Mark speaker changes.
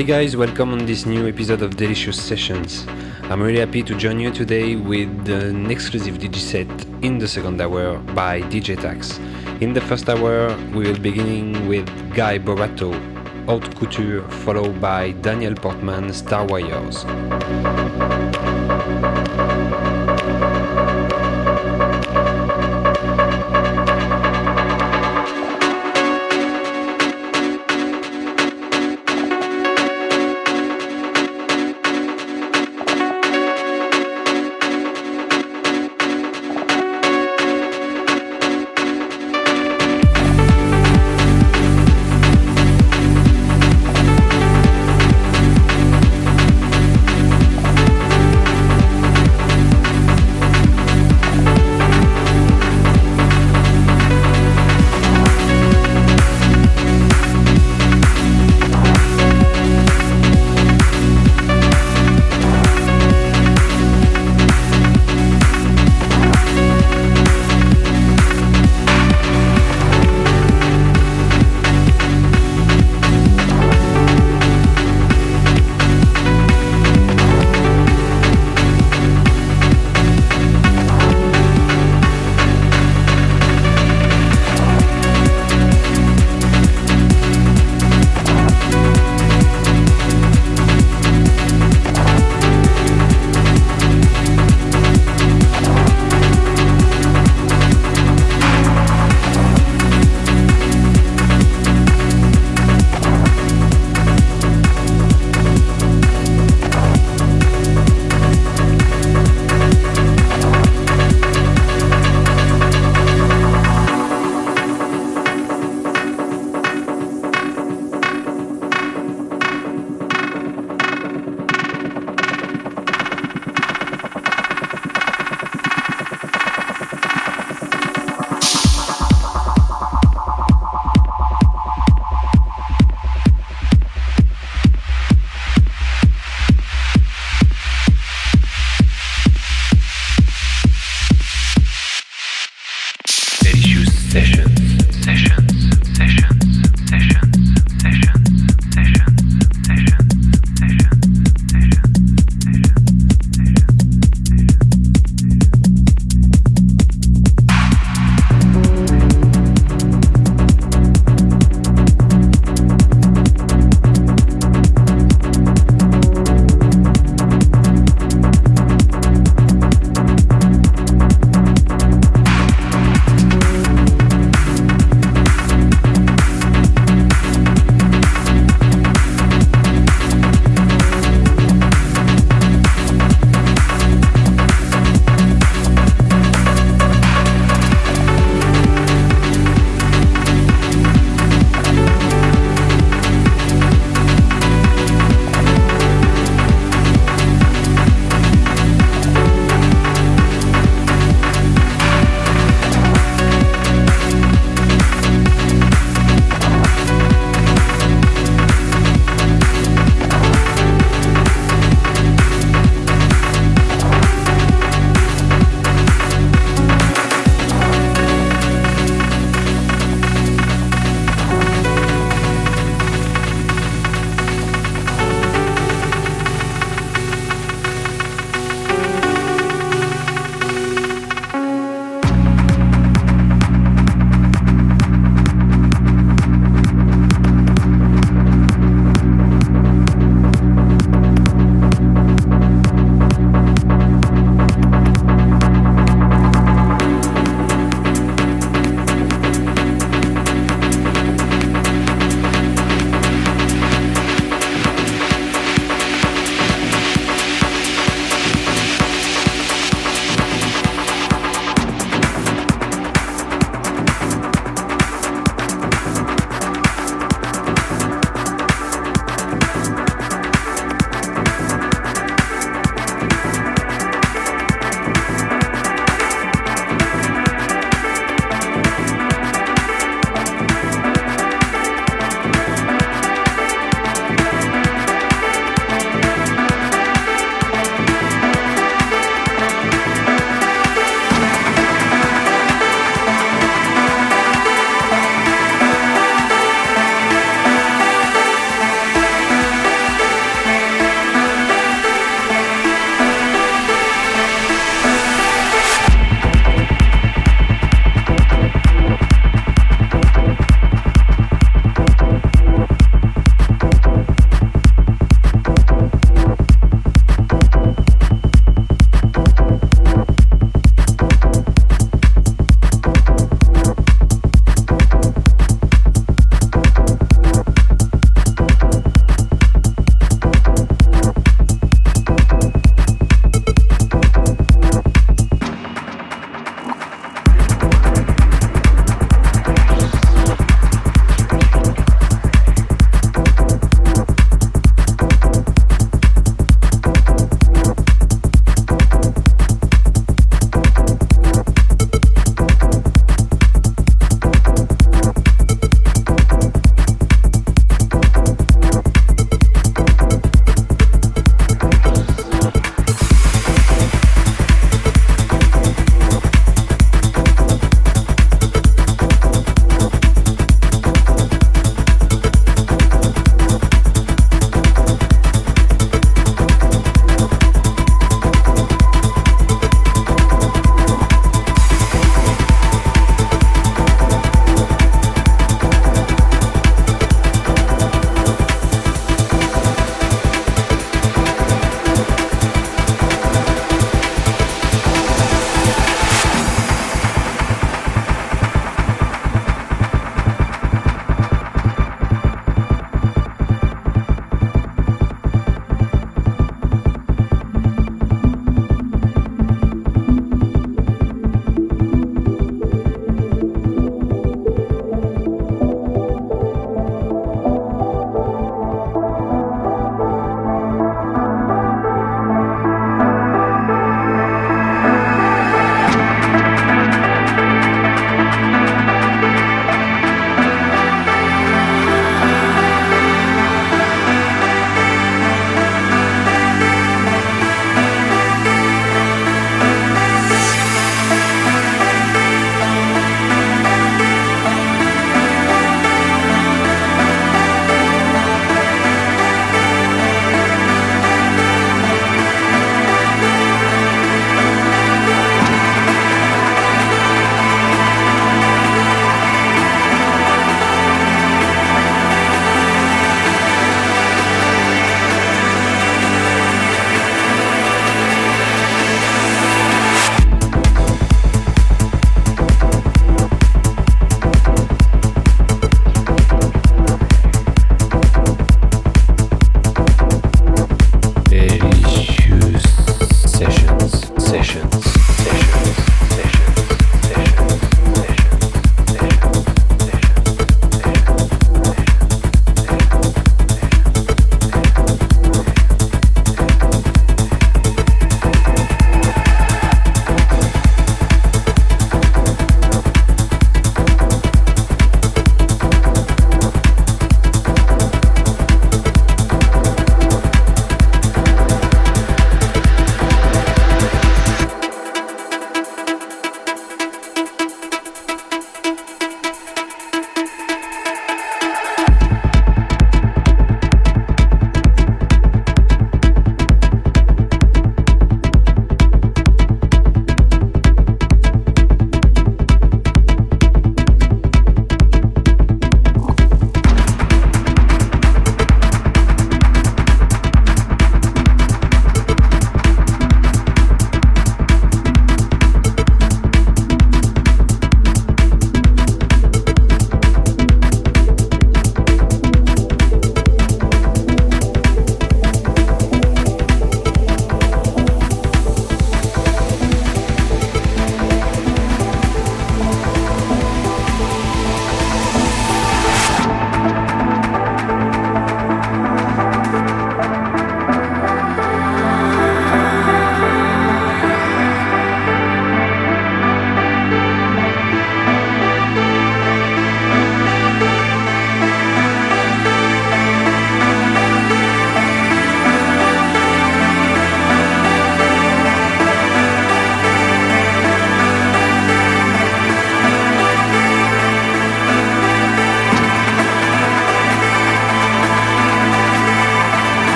Speaker 1: Hey guys, welcome on this new episode of Delicious Sessions. I'm really happy to join you today with an exclusive DJ set in the second hour by DJ Tax. In the first hour, we will beginning with Guy Borato, Haute Couture, followed by Daniel Portman, Star Wires.